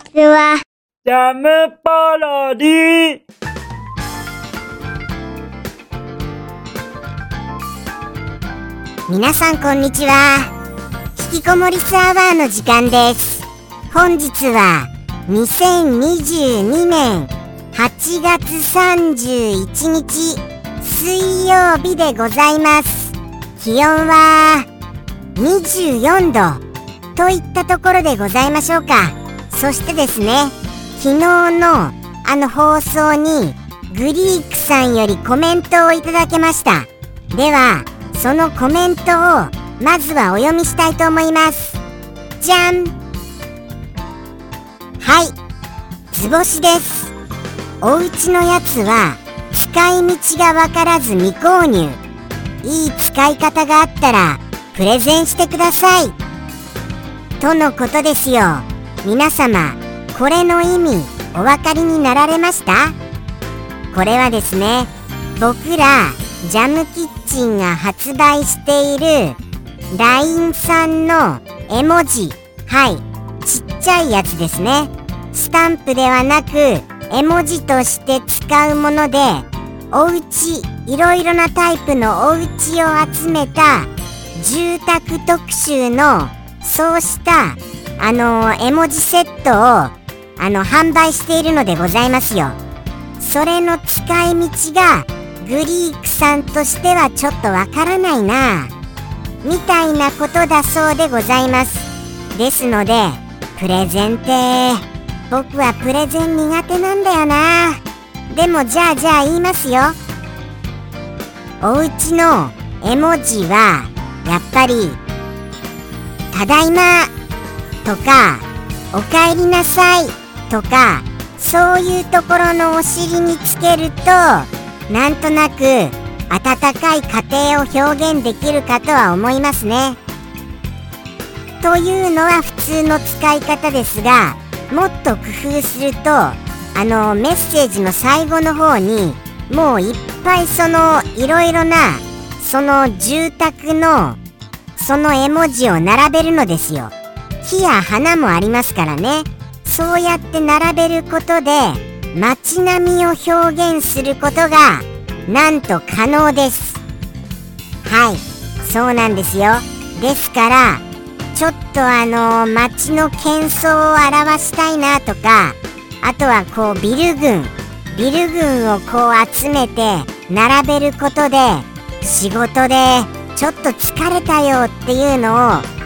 ちは。ジャムパロディ皆さんこんにちは。引きこもりスアワーの時間です。本日は2022年8月31日水曜日でございます。気温は24度といったところでございましょうかそしてですね昨日のあの放送にグリークさんよりコメントをいただけました。ではそのコメントをまずはお読みしたいと思います。じゃん。はい。図星です。お家のやつは使い道がわからず未購入。いい使い方があったらプレゼンしてください。とのことですよ。皆様これの意味お分かりになられました？これはですね僕らジャムキッチンが発売している LINE さんの絵文字。はい。ちっちゃいやつですね。スタンプではなく絵文字として使うものでお家いろいろなタイプのお家を集めた住宅特集のそうしたあの絵文字セットをあの販売しているのでございますよ。それの使い道がグリークさんとしてはちょっとわからないなみたいなことだそうでございます。ですのでプレゼンって僕はプレゼン苦手なんだよな。でもじゃあじゃあ言いますよ。お家の絵文字はやっぱり「ただいま」とか「おかえりなさい」とかそういうところのお尻につけるとなんとなく温かい家庭を表現できるかとは思いますね。というのは普通の使い方ですがもっと工夫するとあのメッセージの最後の方にもういっぱいそのいろいろなその住宅のその絵文字を並べるのですよ木や花もありますからね。そうやって並べることで街並みを表現することがなんと可能です。はい。そうなんですよ。ですからちょっとあの街の喧騒を表したいなとかあとはこうビル群ビル群をこう集めて並べることで仕事でちょっと疲れたよっていうのを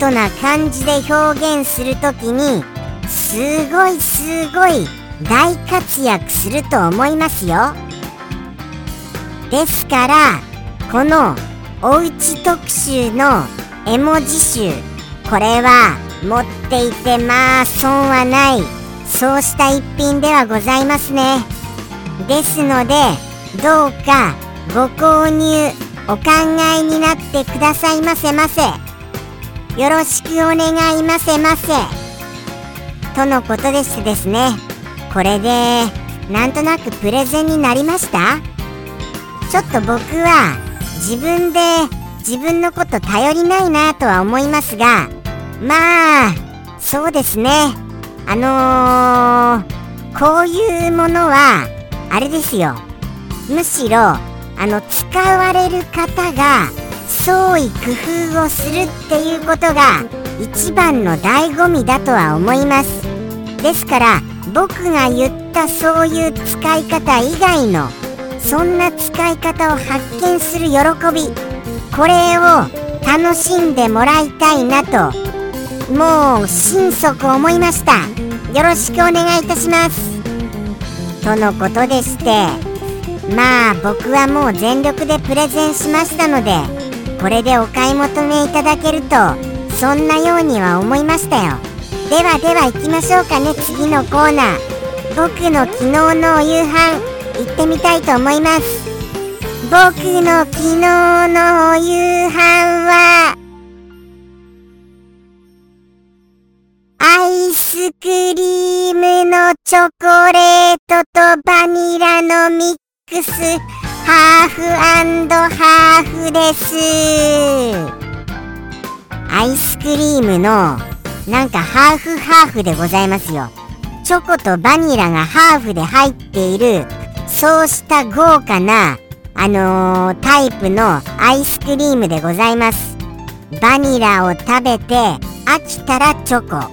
トな感じで表現するときにすごいすごい大活躍すると思いますよ。ですからこのおうち特集の絵文字集これは持っていてまあ損はない。そうした一品ではございますね。ですのでどうかご購入お考えになってくださいませませ。よろしくお願いませませ。とのことでしてですね。これでなんとなくプレゼンになりました？ちょっと僕は自分で自分のこと頼りないなとは思いますがまあそうですね。あのー、こういうものはあれですよ。むしろあの使われる方が創意工夫をするっていうことが一番の醍醐味だとは思います。ですから僕が言ったそういう使い方以外のそんな使い方を発見する喜びこれを楽しんでもらいたいなともう心底思いました。よろしくお願いいたします。とのことでしてまあ僕はもう全力でプレゼンしましたのでこれでお買い求めいただけるとそんなようには思いましたよ。ではでは行きましょうかね次のコーナー。僕の昨日のお夕飯行ってみたいと思います。僕の昨日のお夕飯はアイスクリームのチョコレートとバニラのミックス。ハーフハーフです。アイスクリームのなんかハーフハーフでございますよ。チョコとバニラがハーフで入っているそうした豪華なあのー、タイプのアイスクリームでございます。バニラを食べて飽きたらチョコ。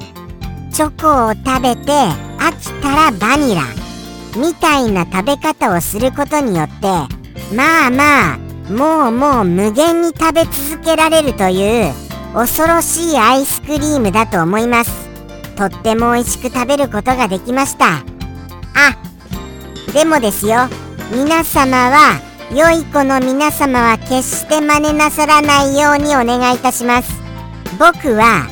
チョコを食べて飽きたらバニラ。みたいな食べ方をすることによってまあまあもうもう無限に食べ続けられるという恐ろしいアイスクリームだと思います。とっても美味しく食べることができました。あでもですよ。皆様は良い子の皆様は決して真似なさらないようにお願いいたします。僕は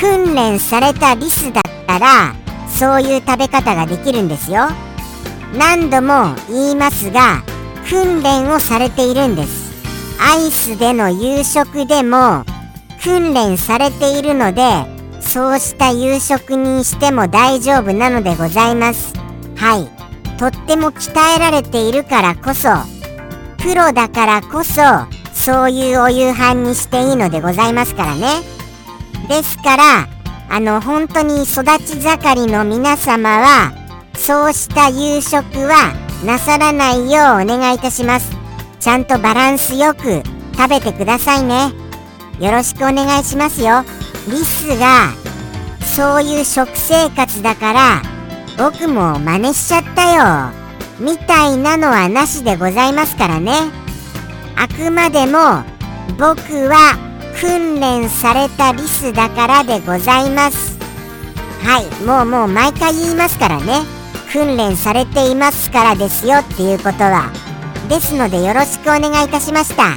訓練されたリスだったらそういう食べ方ができるんですよ。何度も言いますが訓練をされているんです。アイスでの夕食でも訓練されているのでそうした夕食にしても大丈夫なのでございます。はい。とっても鍛えられているからこそプロだからこそそういうお夕飯にしていいのでございますからね。ですからあの本当に育ち盛りの皆様はそうした夕食はなさらないようお願いいたします。ちゃんとバランスよく食べてくださいね。よろしくお願いしますよ。リスがそういう食生活だから僕も真似しちゃったよ。みたいなのはなしでございますからね。あくまでも僕は訓練されたリスだからでございます。はいもうもう毎回言いますからね。訓練されていますからですよっていうことはですのでよろしくお願いいたしました。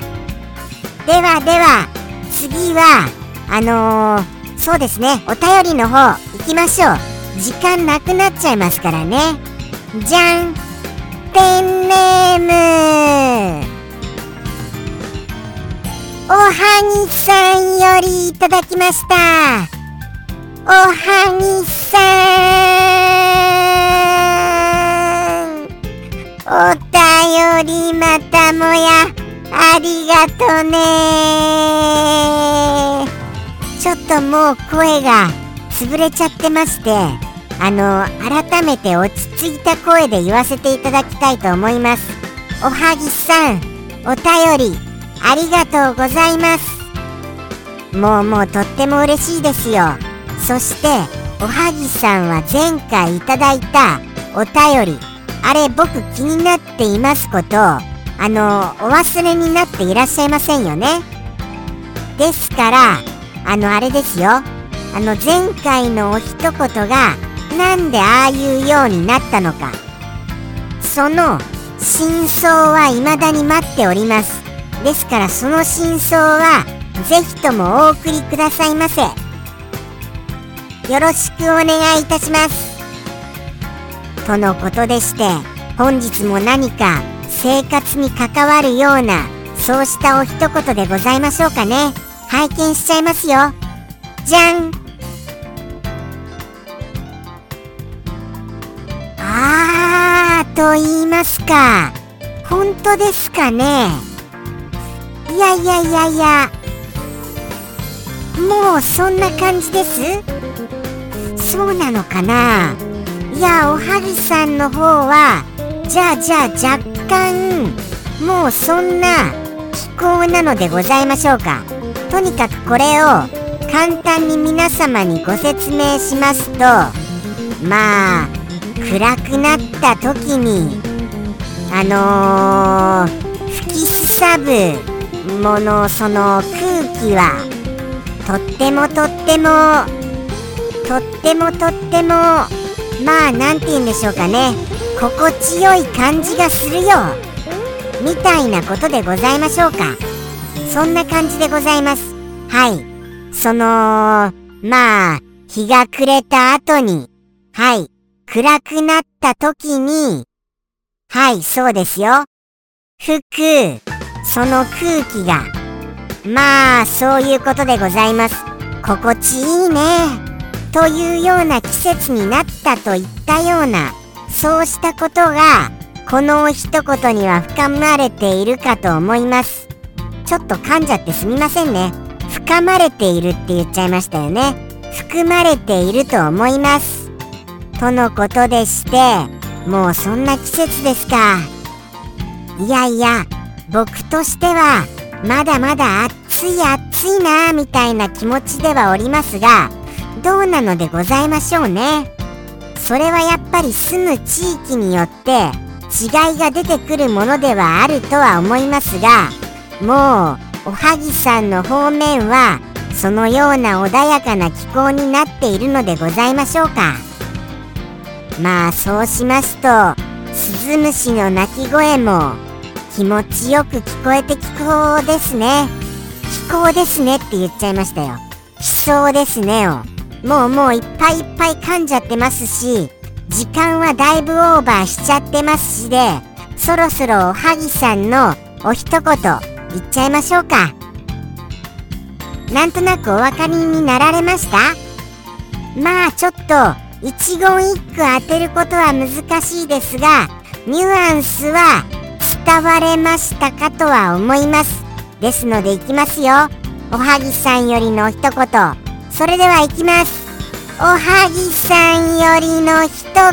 ではでは次はあのー、そうですねお便りの方行きましょう。時間なくなっちゃいますからね。じゃん。ペンネーム。おはぎさんよりいただきました。おはぎさん。お便りまたもや。ありがとね。ちょっともう声が潰れちゃってまして。あの改めて落ち着いた声で言わせていただきたいと思います。おはぎさんお便りありがとうございます。もうもうとっても嬉しいですよ。そしておはぎさんは前回いただいたお便り。あれ僕気になっていますことあのお忘れになっていらっしゃいませんよね。ですからあのあれですよ。あの前回のお一言がなんでああいうようになったのか。その真相は未だに待っております。ですからその真相はぜひともお送りくださいませ。よろしくお願いいたします。とのことでして本日も何か生活に関わるようなそうしたお一言でございましょうかね。拝見しちゃいますよ。じゃん。あーと言いますか。本当ですかね。いやいやいやいや。もうそんな感じです。そうなのかな。いやおはぎさんの方はじゃあじゃあ若干もうそんな気候なのでございましょうか。とにかくこれを簡単に皆様にご説明しますとまあ暗くなった時にあのー、吹きすさぶものその空気はとってもとってもとってもとってもまあ何て言うんでしょうかね。心地よい感じがするよ。みたいなことでございましょうか。そんな感じでございます。はい。そのまあ日が暮れた後にはい。暗くなった時にはいそうですよ。吹くその空気がまあそういうことでございます。心地いいね。というような季節になったといったようなそうしたことがこの一言には深まれているかと思いますちょっと噛んじゃってすみませんね深まれているって言っちゃいましたよね含まれていると思います。とのことでして、もうそんな季節ですか。いやいや、僕としては、まだまだ暑い暑いなぁみたいな気持ちではおりますが、どうなのでございましょうね。それはやっぱり住む地域によって違いが出てくるものではあるとは思いますが、もう、おはぎさんの方面は、そのような穏やかな気候になっているのでございましょうか。まあそうしますと、スズムシの鳴き声も気持ちよく聞こえてきそうですね。気候ですねって言っちゃいましたよ。気象ですねを。もうもういっぱいいっぱい噛んじゃってますし、時間はだいぶオーバーしちゃってますしで、そろそろおはぎさんのお一言言っちゃいましょうか。なんとなくお分かりになられました？まあちょっと一言一句当てることは難しいですが、ニュアンスは伝われましたかとは思います。ですのでいきますよ。おはぎさんよりの一言。それでは行きます。おはぎさんよりの一言。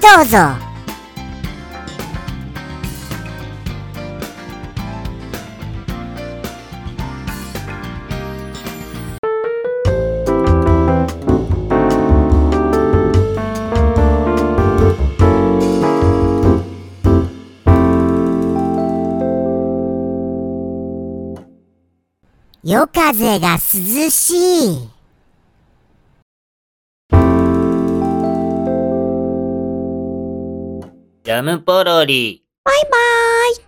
どうぞ。夜風が涼しい。ジャムポロリ。バイバーイ。